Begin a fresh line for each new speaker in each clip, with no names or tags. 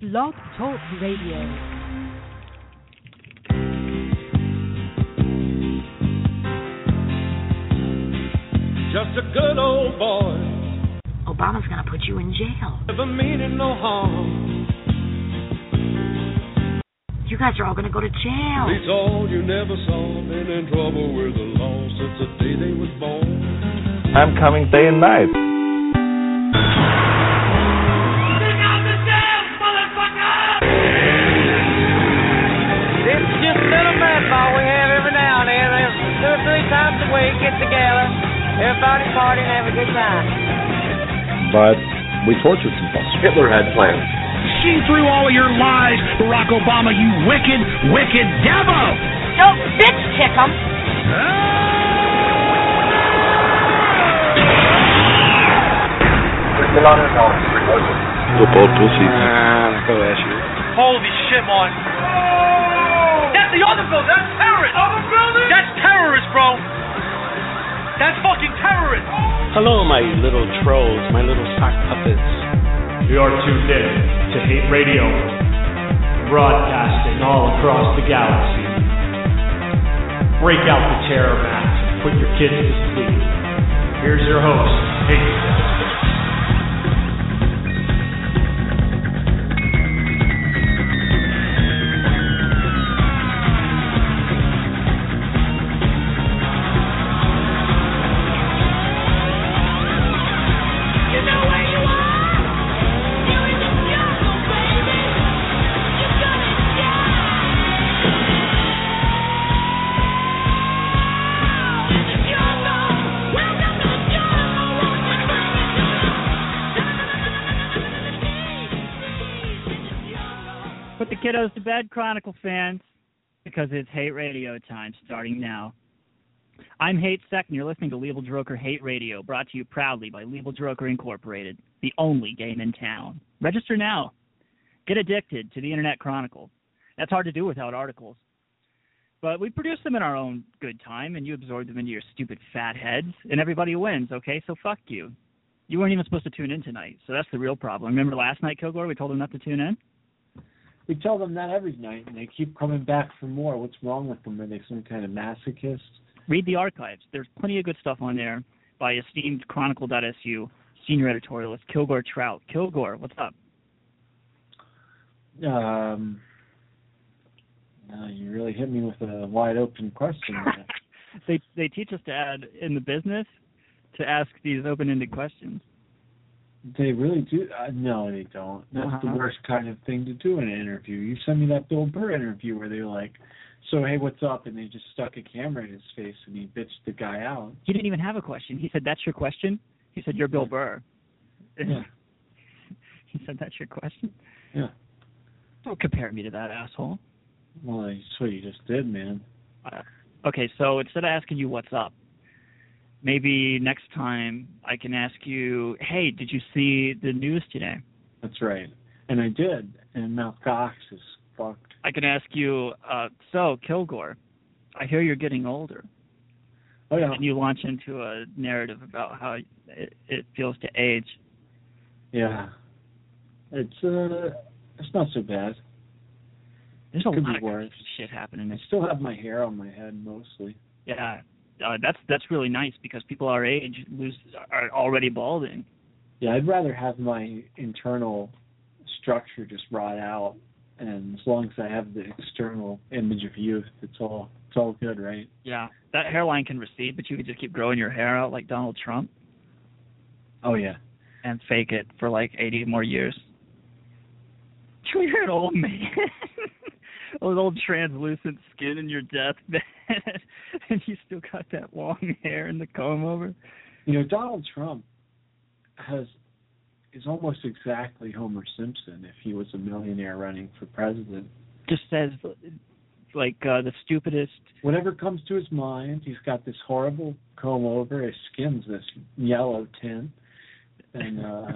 Blog Talk Radio.
Just a good old boy,
Obama's gonna put you in jail.
never meaning no harm.
You guys are all gonna go to jail.
These all you never saw, been in trouble with the law since the day they was born.
I'm coming day and night.
Everybody party and have a good time.
But we tortured some folks. Hitler had plans.
See through all of your lies, Barack Obama, you wicked, wicked devil!
Don't bitch kick 'em.
Football pussies.
Holy shit, Martin. That's the other building. That's terrorist. Other building? That's terrorist, bro. That's fucking terrorist.
Hello, my little trolls, my little sock puppets.
You are tuned in to Hate Radio, broadcasting all across the galaxy. Break out the terror mask, put your kids to sleep. Here's your host, Hate.
Kiddos to bed, Chronicle fans, because it's hate radio time starting now. I'm Hate Sec, and you're listening to Legal Droker Hate Radio, brought to you proudly by Legal Droker Incorporated, the only game in town. Register now. Get addicted to the Internet Chronicle. That's hard to do without articles. But we produce them in our own good time, and you absorb them into your stupid fat heads, and everybody wins, okay? So fuck you. You weren't even supposed to tune in tonight, so that's the real problem. Remember last night, Kilgore? We told them not to tune in?
We tell them that every night, and they keep coming back for more. What's wrong with them? Are they some kind of masochist?
read the archives. There's plenty of good stuff on there by esteemed Chronicle.su senior editorialist Kilgore Trout. Kilgore, what's up?
Um, uh, you really hit me with a wide open question.
They they teach us to add in the business to ask these open-ended questions.
They really do. Uh, no, they don't. That's the
Uh-huh.
worst kind of thing to do in an interview. You send me that Bill Burr interview where they're like, "So hey, what's up?" and they just stuck a camera in his face and he bitched the guy out.
He didn't even have a question. He said, "That's your question." He said, "You're Bill Burr."
Yeah.
he said, "That's your question."
Yeah.
Don't compare me to that asshole.
Well, that's what you just did, man.
Uh, okay, so instead of asking you what's up, maybe next time I can ask you, "Hey, did you see the news today?"
That's right. And I did. And Mount Gox is fucked.
I can ask you, uh, so Kilgore, I hear you're getting older,
Oh yeah.
and you launch into a narrative about how it, it feels to age.
Yeah. It's uh, it's not so bad.
There's a
Could
lot
be
of
worse.
shit happening.
I still have my hair on my head mostly.
yeah, uh, that's that's really nice because people our age lose are already balding.
Yeah, I'd rather have my internal structure just rot out, and as long as I have the external image of youth, it's all it's all good, right?
Yeah, that hairline can recede, but you could just keep growing your hair out like Donald Trump
Oh yeah.
and fake it for like 80 more years. You're an old man. Old translucent skin in your deathbed, and you still got that long hair and the comb over.
You know, Donald Trump has is almost exactly Homer Simpson if he was a millionaire running for president.
Just says like uh, the stupidest.
Whatever comes to his mind, he's got this horrible comb over. His skin's this yellow tint, and uh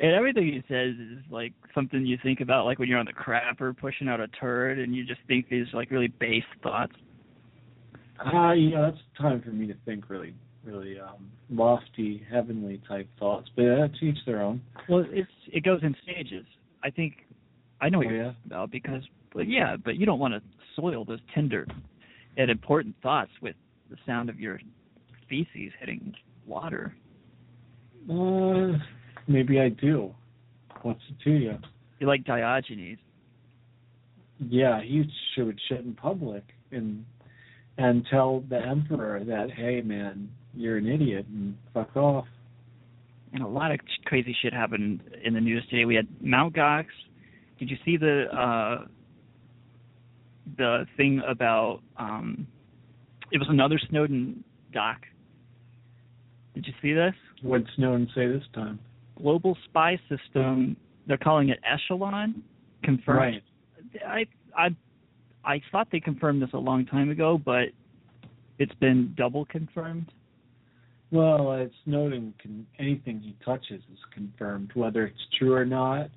and everything he says is like something you think about, like when you're on the crapper pushing out a turd, and you just think these like really base thoughts.
Uh, you know, that's time for me to think really really um, lofty, heavenly type thoughts. But yeah, to each their own.
Well, it's it goes in stages. I think I know what
Oh,
you're
yeah?
talking about because, but yeah, but you don't want to soil those tender and important thoughts with the sound of your feces hitting water.
Uh, maybe I do. What's it to you?
You're like Diogenes.
Yeah, he should shit in public and and tell the emperor that, hey man, you're an idiot and fuck off.
And a lot of crazy shit happened in the news today. We had Mount Gox. Did you see the uh the thing about um it was another Snowden doc. Did you see this?
What Snowden say this time?
Global spy system. They're calling it Echelon. Confirmed.
Right.
I I I thought they confirmed this a long time ago, but it's been double confirmed.
Well, uh, Snowden can anything he touches is confirmed, whether it's true or not,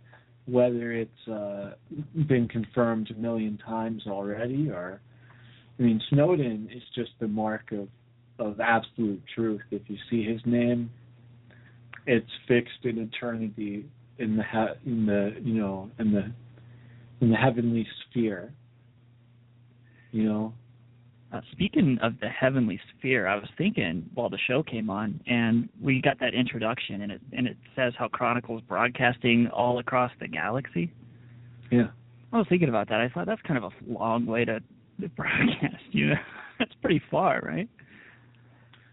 whether it's uh, been confirmed a million times already, or I mean, Snowden is just the mark of of absolute truth. If you see his name, it's fixed in eternity in the he- in the you know in the in the heavenly sphere. You know,
Uh, speaking of the heavenly sphere, I was thinking while the show came on, and we got that introduction, and it and it says how Chronicles broadcasting all across the galaxy.
yeah.
I was thinking about that. I thought that's kind of a long way to, to broadcast. You know, that's pretty far, right?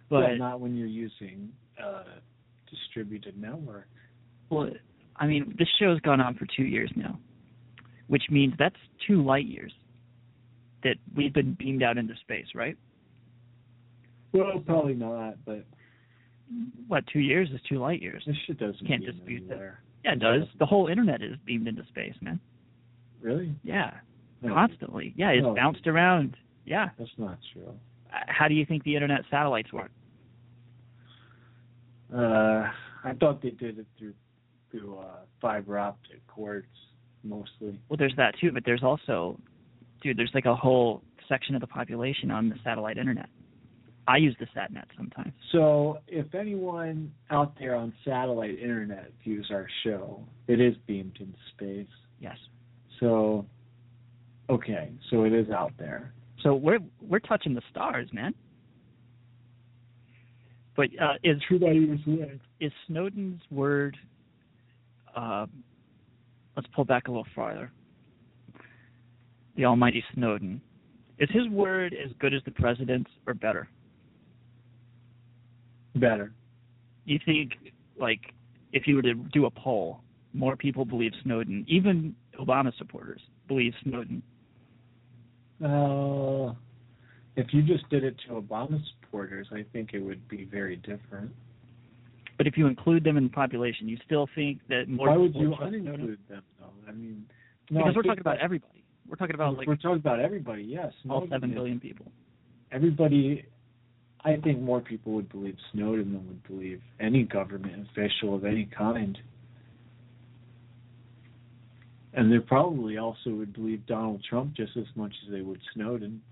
But
well, not when you're using uh, distributed network.
Well, I mean, this show's gone on for two years now, which means that's two light years that we've been beamed out into space, right?
Well, probably not, but
What, two years is two light years.
this shit doesn't
Can't dispute that. Yeah, it does. The whole internet is beamed into space, man.
Really?
Yeah,
No,
constantly. Yeah, it's
No.
bounced around. Yeah.
that's not true.
Uh, How do you think the internet satellites work?
Uh, I thought they did it through through uh, fiber optic cords mostly.
Well, there's that too, but there's also, dude, there's like a whole section of the population on the satellite internet. I use the SatNet sometimes.
So, if anyone out there on satellite internet views our show, it is beamed into space.
Yes.
So, okay, so it is out there.
So we're we're touching the stars, man. But uh, is is Snowden's word? Uh, let's pull back a little farther. The Almighty Snowden, is his word as good as the president's or better?
Better.
You think, like, if you were to do a poll, more people believe Snowden, even Obama supporters believe Snowden.
Uh, if you just did it to Obama supporters, I think it would be very different.
But if you include them in the population, you still think that more
Why would you uninclude them, though? I mean, no,
because
I
we're talking about everybody. We're talking about like
we're talking about everybody. Yes,
all seven
is-
people.
Everybody. I think more people would believe Snowden than would believe any government official of any kind. And they probably also would believe Donald Trump just as much as they would Snowden.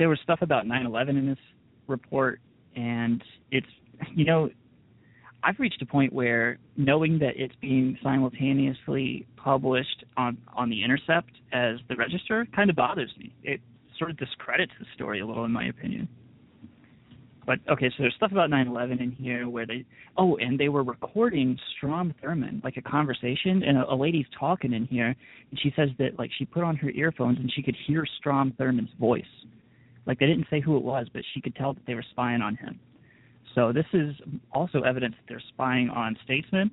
There was stuff about 9/11 in this report, and it's you know, I've reached a point where knowing that it's being simultaneously published on on the Intercept as the Register kind of bothers me. It sort of discredits the story a little, in my opinion. But okay, so there's stuff about 9/11 in here where they oh, and they were recording Strom Thurmond, like a conversation, and a, a lady's talking in here, and she says that like she put on her earphones and she could hear Strom Thurmond's voice. Like they didn't say who it was, but she could tell that they were spying on him. So this is also evidence that they're spying on statesmen.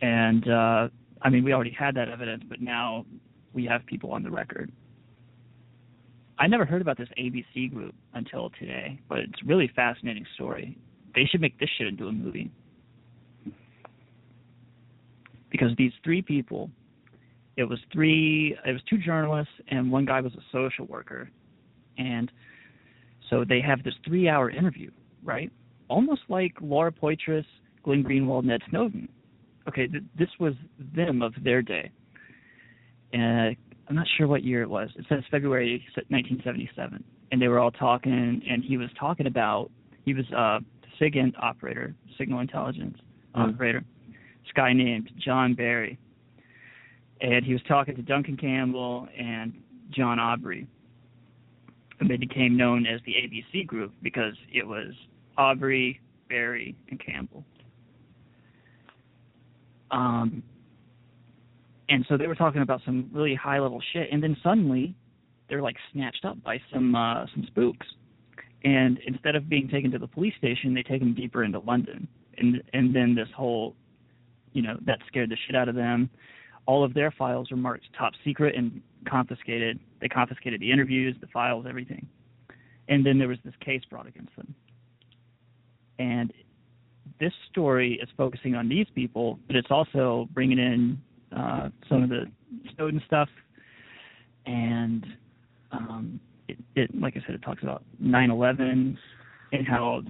And uh, I mean, we already had that evidence, but now we have people on the record. I never heard about this ABC group until today, but it's a really fascinating story. They should make this shit into a movie. Because these three people, it was three, it was two journalists and one guy was a social worker. And so they have this three hour interview, right? Almost like Laura Poitras, Glenn Greenwald, Ned Snowden. Okay, th- this was them of their day. And I'm not sure what year it was. It says February 1977. and they were all talking, and he was talking about he was a SIGINT operator, signal intelligence
Mm.
operator, this guy named John Berry, and he was talking to Duncan Campbell and John Aubrey, and they became known as the ABC Group because it was Aubrey, Berry, and Campbell. Um, and so they were talking about some really high level shit, and then suddenly they're like snatched up by some uh, some spooks, and instead of being taken to the police station, they take them deeper into London, and and then this whole, you know, that scared the shit out of them. All of their files were marked top secret and confiscated. They confiscated the interviews, the files, everything, and then there was this case brought against them. And this story is focusing on these people, but it's also bringing in uh, some of the Snowden stuff, and um, it, it, like I said, it talks about 9/11 and how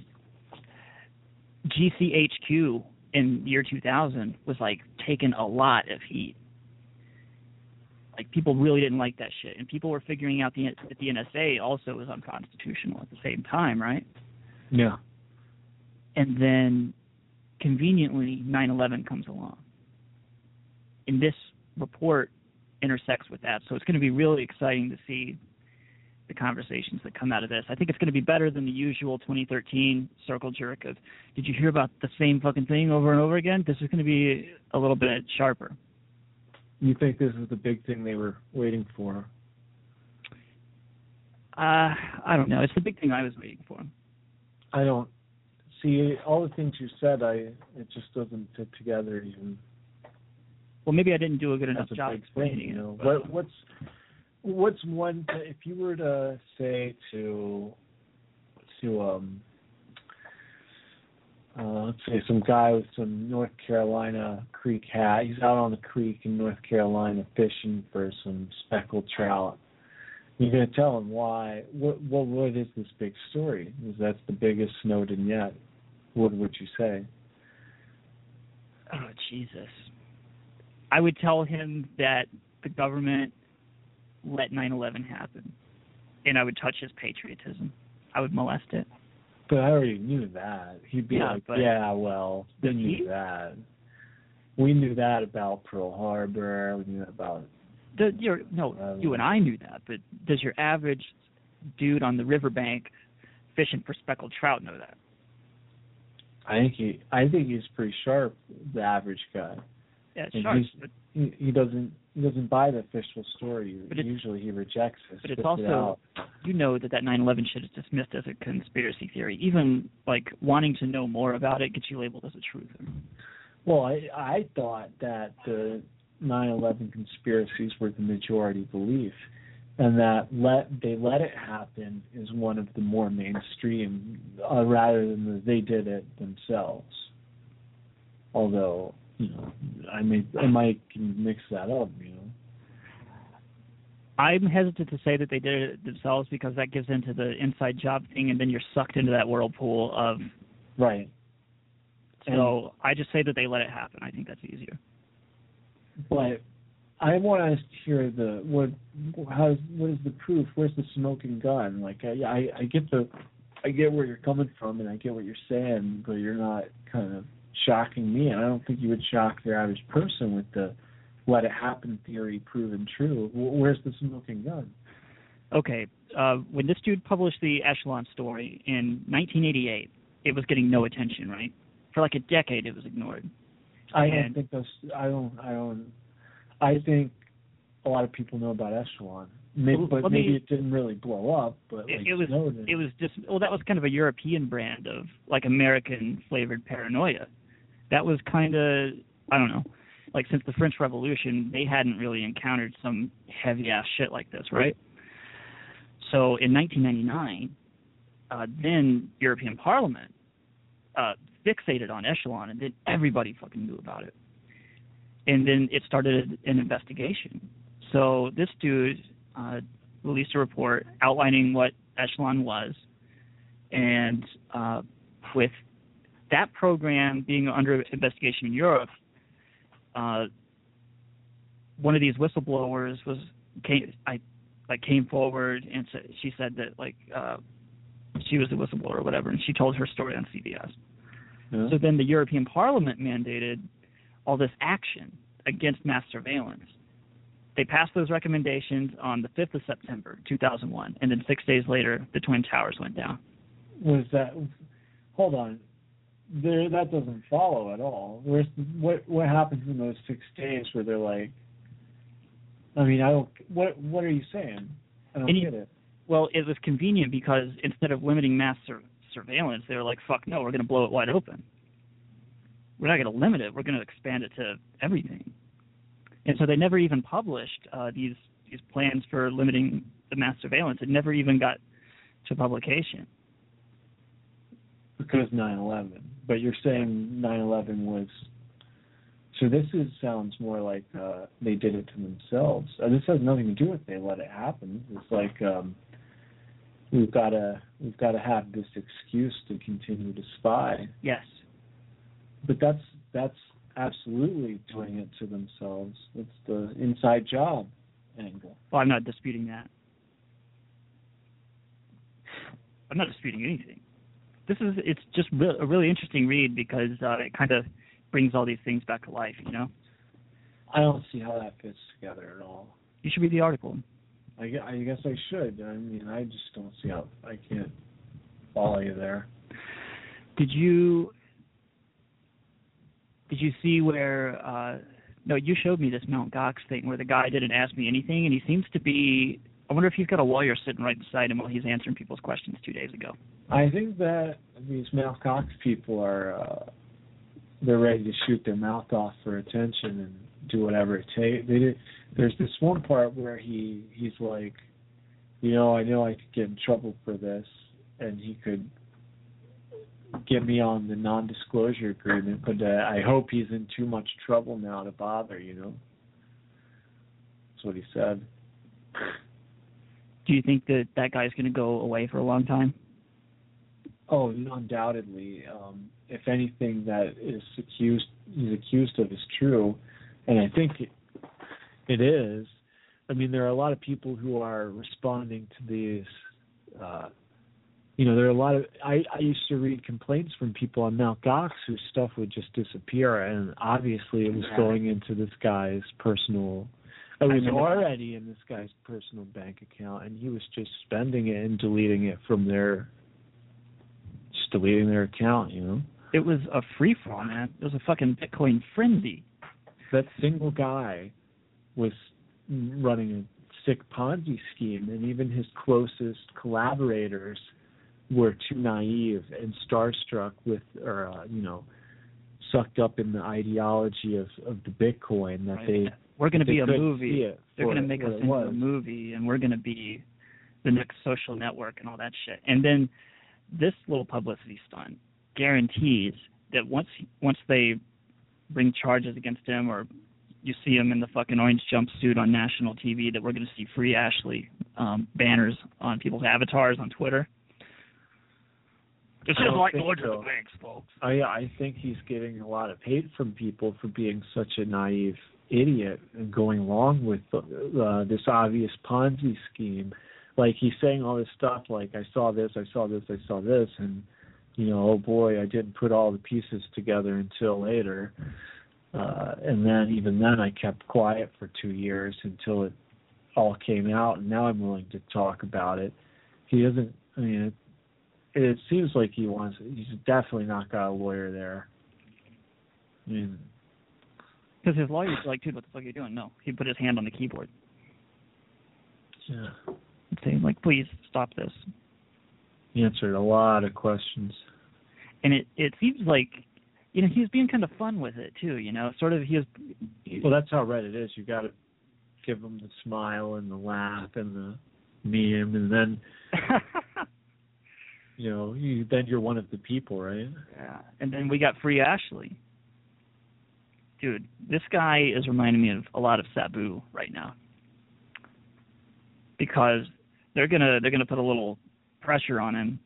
GCHQ in year 2000 was like taking a lot of heat. Like people really didn't like that shit, and people were figuring out the, that the NSA also was unconstitutional at the same time, right?
Yeah.
And then conveniently 9/11 comes along. And this report intersects with that. So it's going to be really exciting to see the conversations that come out of this. I think it's going to be better than the usual 2013 circle jerk of, did you hear about the same fucking thing over and over again? This is going to be a little bit sharper.
You think this is the big thing they were waiting for?
Uh, I don't know. It's the big thing I was waiting for.
I don't see all the things you said. I it just doesn't fit together even.
Well, maybe I didn't do a good enough
a
job explaining
thing, you know.
but-
What what's what's one if you were to say to to um uh, let's say some guy with some North Carolina creek hat. He's out on the creek in North Carolina fishing for some speckled trout. You're gonna tell him why. What what what is this big story? Is that's the biggest Snowden yet. What would you say?
Oh Jesus. I would tell him that the government let 9/11 happen, and I would touch his patriotism. I would molest it.
But I already knew that. He'd be
Yeah,
like, "Yeah, well, we knew
he?
that. We knew that about Pearl Harbor. We knew about
The, your, no,
Um,
you and I knew that, but does your average dude on the riverbank fishing for speckled trout know that?
I think he. I think he's pretty sharp. The average guy.
Yeah,
And
sharp, but,
He, he doesn't. He doesn't buy the official story.
But
Usually, he rejects it.
but it's
spits it
also you know that that 9/11 shit is dismissed as a conspiracy theory. Even like wanting to know more about it gets you labeled as a truther.
Well, I I thought that the 9/11 conspiracies were the majority belief, and that let they let it happen is one of the more mainstream, uh, rather than the, they did it themselves. Although you know, I may I might mix that up. You know,
I'm hesitant to say that they did it themselves because that gives into the inside job thing, and then you're sucked into that whirlpool of.
right?
So I just say that they let it happen. I think that's easier.
But I want to hear the what how what is the proof? Where's the smoking gun? Like I I, I get the I get where you're coming from and I get what you're saying, but you're not kind of shocking me. And I don't think you would shock the average person with the let it happen theory proven true. Where's the smoking gun?
Okay, uh, when this dude published the Echelon story in 1988, it was getting no attention, right? For like a decade, it was ignored.
I don't think those. I don't. I don't. I think a lot of people know about Echelon, maybe, but
me-
maybe it didn't really blow up. But
It,
like
it was
Snowden,
it was just well, that was kind of a European brand of like American flavored paranoia. That was kind of I don't know, like since the French Revolution, they hadn't really encountered some heavy ass shit like this, right? So in 1999, uh, then European Parliament uh, fixated on Echelon, and then everybody fucking knew about it. And then it started an investigation. So this dude uh, released a report outlining what Echelon was, and uh, with that program being under investigation in Europe, uh, one of these whistleblowers was came, I like came forward and sa- she said that like uh she was a whistleblower or whatever, and she told her story on CBS.
Yeah.
So then the European Parliament mandated all this action against mass surveillance. They passed those recommendations on the 5th of September 2001, and then six days later, the Twin Towers went down.
was that? Hold on, there that doesn't follow at all. Where's what what happens in those six days where they're like? I mean, I don't. What what are you saying? I don't
And you-
get it.
Well, it was convenient because instead of limiting mass sur- surveillance, they were like, "Fuck no, we're going to blow it wide open. We're not going to limit it. We're going to expand it to everything." And so they never even published uh, these these plans for limiting the mass surveillance. It never even got to publication.
because 9/11. But you're saying 9/11 was. So this is sounds more like uh, they did it to themselves. Uh, this has nothing to do with they let it happen. It's like um, we've got to we've got to have this excuse to continue to spy.
Yes.
But that's that's absolutely doing it to themselves. It's the inside job angle.
Well, I'm not disputing that. I'm not disputing anything. This is it's just re- a really interesting read because uh, it kind of brings all these things back to life. You know,
I don't see how that fits together at all.
you should read the article.
I, I guess I should. I mean, I just don't see how I can't follow you there.
Did you did you see where? uh No, you showed me this Mount Gox thing where the guy didn't ask me anything, and he seems to be. I wonder if he's got a lawyer sitting right beside him while he's answering people's questions two days ago.
I think that these Mount Gox people are uh, they're ready to shoot their mouth off for attention and do whatever it takes. They did, there's this one part where he he's like, you know, I know I could get in trouble for this, and he could get me on the non-disclosure agreement, but uh, I hope he's in too much trouble now to bother. You know, that's what he said.
Do you think that that guy's going to go away for a long time?
Oh, undoubtedly. Um, if anything that is accused is accused of is true, and I think it, it is. I mean, there are a lot of people who are responding to these. Uh, you know, there are a lot of. I I used to read complaints from people on Mount Gox whose stuff would just disappear, and obviously it was
Right.
going into this guy's personal. It
I
was already in this guy's personal bank account, and he was just spending it and deleting it from their deleting their account, you know.
It was a free for all, man. It was a fucking Bitcoin frenzy.
That single guy was running a sick Ponzi scheme, and even his closest collaborators were too naive and starstruck with, or uh, you know, sucked up in the ideology of of the Bitcoin that
Right.
they
We're going to be a movie. They're going to make us into a movie, and we're going to be the next social network and all that shit. And then this little publicity stunt guarantees that once once they bring charges against him, or you see him in the fucking orange jumpsuit on national TV, that we're going to see free Ashley um, banners on people's avatars on Twitter. This is like
think
Lord of the Banks, folks.
I I think he's getting a lot of hate from people for being such a naive idiot and going along with uh, this obvious Ponzi scheme. Like he's saying all this stuff like I saw this, I saw this, I saw this and you know, oh boy, I didn't put all the pieces together until later. Uh and then even then I kept quiet for 2 years until it all came out and now I'm willing to talk about it. He doesn't I mean it, it seems like he wants he's definitely not got a lawyer there. I mean
Because his lawyer's like, dude, what the fuck are you doing? No, he put his hand on the keyboard,
yeah.
Saying like, please stop this.
He answered a lot of questions.
and it it seems like you know he was being kind of fun with it too you know sort of he was
Well, that's how Reddit is. You got to give them the smile and the laugh and the meme, and then you know, you then you're one of the people, right?
yeah and then we got free ashley dude this guy is reminding me of a lot of sabu right now because they're gonna they're gonna put a little pressure on him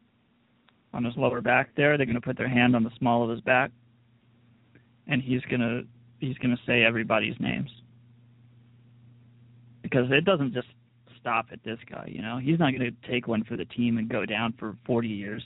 on his lower back there they're gonna put their hand on the small of his back and he's gonna he's gonna say everybody's names because it doesn't just stop at this guy. You know, he's not to take one for the team and go down for 40 years.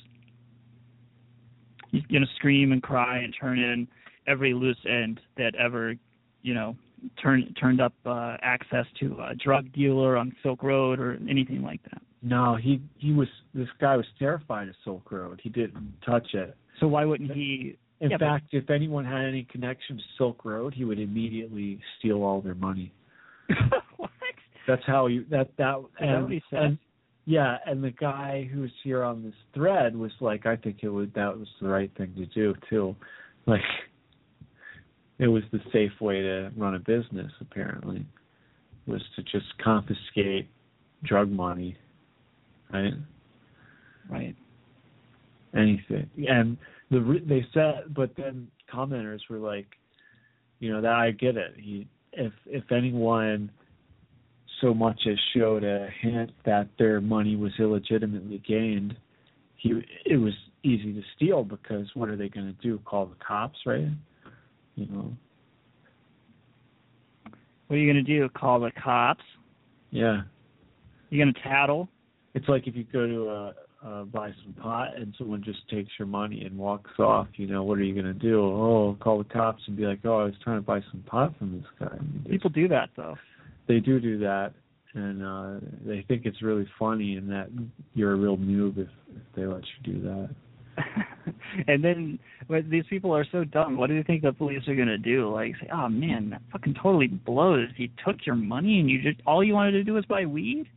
He's to scream and cry and turn in every loose end that ever, you know, turned turned up uh, access to a drug dealer on Silk Road or anything like that.
No, he he was this guy was terrified of Silk Road. He didn't touch it.
So why wouldn't he?
In
Yeah, but-
fact, if anyone had any connection to Silk Road, he would immediately steal all their money.
what?
That's how you that that
that
and, and yeah, and the guy who's here on this thread was like, I think it would that was the right thing to do too. Like it was the safe way to run a business apparently was to just confiscate drug money. Right?
Right.
anything. And the they said, but then commenters were like, you know, that I get it. He, if if anyone so much as showed a hint that their money was illegitimately gained, he it was easy to steal because what are they going to do? Call the cops, right? You know,
What are you going to do? Call the cops?
yeah.
You going to tattle?
It's like if you go to uh, uh buy some pot and someone just takes your money and walks off, you know, what are you gonna do? Oh, call the cops and be like, Oh, I was trying to buy some pot from this guy. Just-
People do that though.
they do do that and uh they think it's really funny and that you're a real noob if, if they let you do that.
and then but these people are so dumb. What do you think the police are gonna do? Like say, "Oh man, that fucking totally blows. He took your money and you just all you wanted to do was buy weed."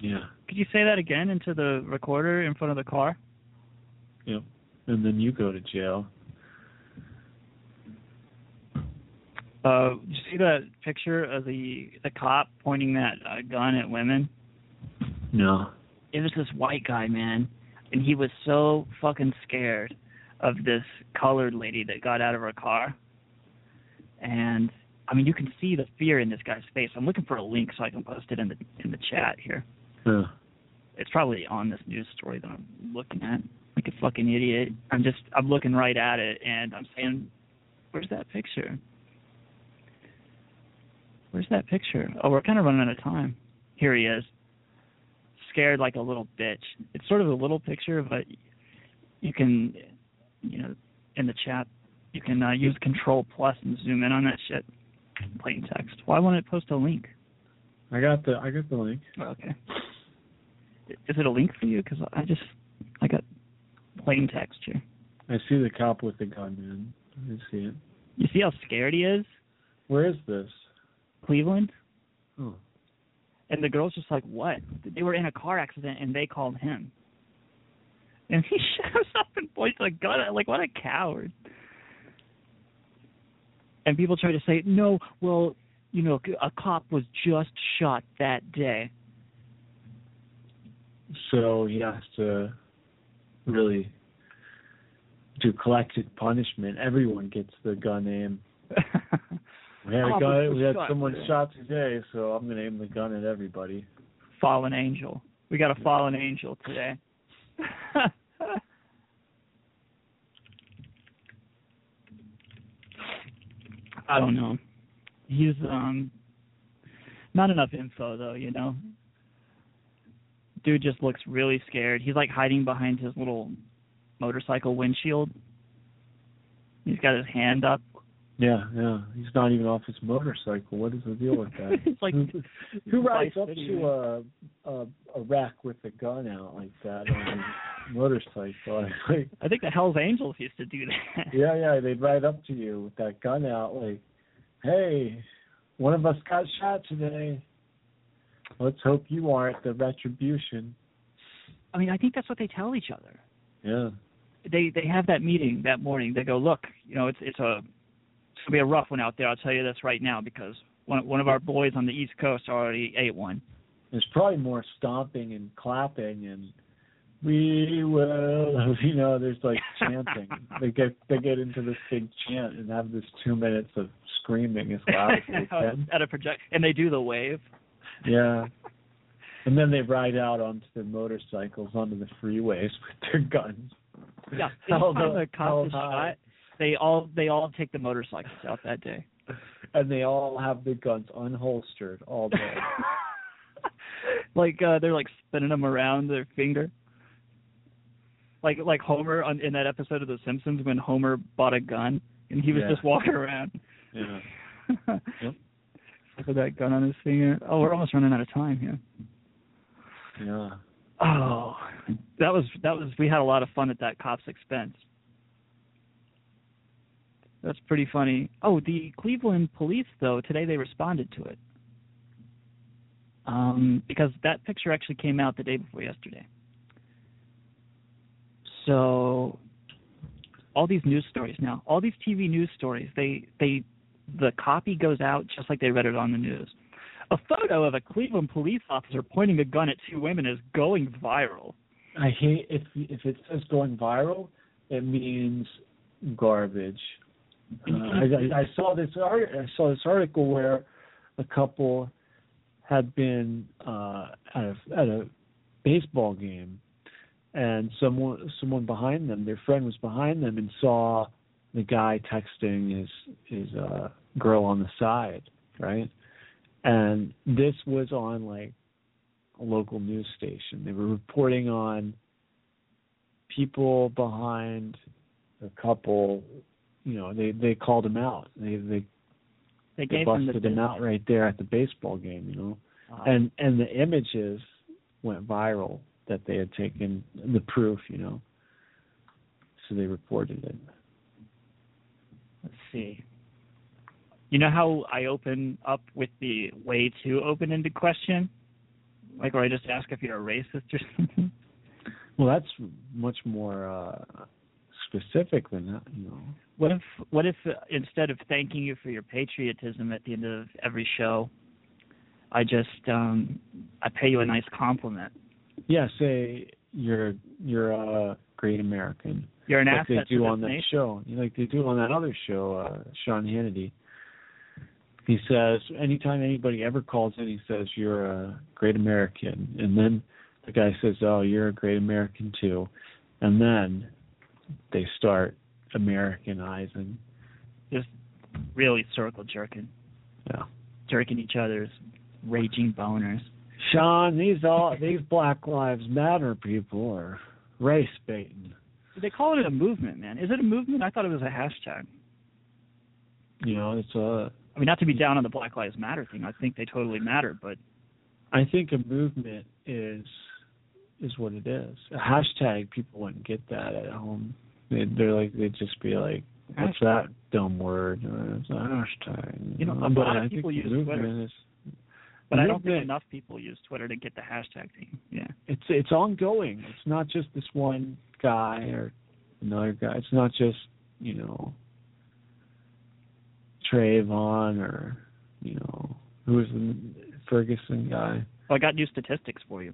Yeah.
Could you say that again into the recorder in front of the car?
Yep. And then you go to jail.
Uh, did you see that picture of the the cop pointing that uh, gun at women?
No.
It was this white guy, man, and he was so fucking scared of this colored lady that got out of her car. And I mean, you can see the fear in this guy's face. I'm looking for a link so I can post it in the in the chat here. It's probably on this news story that I'm looking at. Like a fucking idiot. I'm just I'm looking right at it and I'm saying, where's that picture? Where's that picture? Oh, we're kind of running out of time. Here he is. Scared like a little bitch. It's sort of a little picture, but you can, you know, in the chat, you can uh, use Control Plus and zoom in on that shit. Plain text. Why won't it post a link?
I got the I got the link.
Okay. Is it a link for you? Because I just I got plain text here.
I see the cop with the gun, man. I see it.
You see how scared he is?
Where is this?
Cleveland.
Oh.
And the girl's just like, what? They were in a car accident and they called him. And he shows up and points a gun at like what a coward. And people try to say, no, well, you know, a cop was just shot that day.
So he has to really do collective punishment. Everyone gets the gun aim. We had a gun. We had
shot
someone shot today, so I'm gonna aim the gun at everybody.
fallen angel. We got a fallen angel today. I don't know. He's um not enough info though, you know. Dude just looks really scared. He's like hiding behind his little motorcycle windshield. He's got his hand up.
Yeah, yeah. He's not even off his motorcycle. What is the deal with that?
It's like
who, who rides up
City,
to a, a a rack with a gun out like that on a motorcycle? Like,
I think the Hell's Angels used to do that.
yeah, yeah. They'd ride up to you with that gun out, like, "Hey, one of us got shot today. Let's hope you aren't the retribution."
I mean, I think that's what they tell each other.
Yeah.
they they have that meeting that morning. They go, look, you know, it's it's a it's gonna be a rough one out there. I'll tell you this right now because one one of our boys on the East Coast already ate one.
There's probably more stomping and clapping and we will you know, there's like chanting. they get they get into this big chant and have this two minutes of screaming as loud as they oh, can.
At a project, and they do the wave.
Yeah. And then they ride out onto their motorcycles onto the freeways with their guns.
Yeah,
Held
anytime
up-
a cop
held high.
They all they all take the motorcycles out that day.
And they all have the guns unholstered all day.
like uh they're like spinning them around their finger. Like like Homer on in that episode of The Simpsons when Homer bought a gun and he was
Yeah.
just walking around
Yeah. Yep.
with that gun on his finger. Oh, we're almost running out of time here.
Yeah.
Oh, that was that was we had a lot of fun at that cop's expense. That's pretty funny. Oh, the Cleveland police though today they responded to it. Um, because that picture actually came out the day before yesterday. So all these news stories now, all these TV news stories, they they the copy goes out just like they read it on the news. A photo of a Cleveland police officer pointing a gun at two women is going viral.
I hate if if it says going viral, it means garbage. I, I, saw this I saw this article where a couple had been uh, at a at a baseball game, and someone someone behind them, their friend was behind them, and saw the guy texting his his uh, girl on the side, right? And this was on like a local news station. They were reporting on people behind a couple. You know, they they called him out. They they
They
they
gave him the
busted him out right there at the baseball game. You know,
Uh,
and and the images went viral that they had taken the proof. You know, so they reported it.
let's see. You know how I open up with the way too open-ended question, like where I just ask if you're a racist or something.
Well, that's much more uh specific than that. You know.
What if what if uh, instead of thanking you for your patriotism at the end of every show, I just um I pay you a nice compliment.
Yeah, say you're you're a great American.
You're an
like
asset
they do on that
nation.
show. Like they do on that other show, uh Sean Hannity. He says anytime anybody ever calls in, he says you're a great American, and then the guy says, "Oh, you're a great American too," and then they start Americanizing.
Just really circle jerking,
Yeah.
jerking each other's raging boners.
Sean, these all these Black Lives Matter people are race baiting.
They call it a movement, man. Is it a movement? I thought it was a hashtag.
You know, it's a
I mean, not to be down on the Black Lives Matter thing. I think they totally matter, but
I think a movement is is what it is. A hashtag people wouldn't get that at home. They'd, they're like they'd just be like, "What's that dumb word?" It's a hashtag.
You know, a
but
lot of
I
people
think
use Twitter.
Is,
but I don't think
movement-
enough people use Twitter to get the hashtag thing. Yeah.
It's it's ongoing. It's not just this one guy or another guy. It's not just you know Trayvon or you know who was the Ferguson guy.
Well, I got new statistics for you.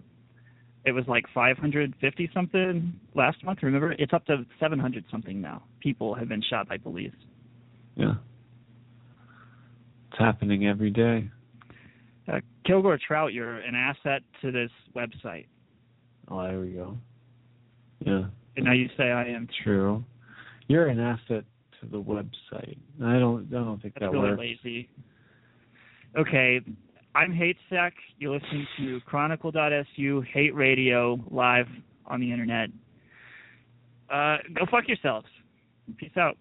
It was like 550 something last month. Remember, it's up to 700 something now. People have been shot by police.
Yeah, it's happening every day.
Uh, Kilgore Trout, you're an asset to this website.
Oh, there we go. Yeah,
And now you say I am.
true. You're an asset to the website. I don't. I don't think
That's
that
really
works.
lazy. Okay, I'm Hate Sec. You're listening to Chronicle.su Hate Radio live on the internet. Uh, go fuck yourselves. Peace out.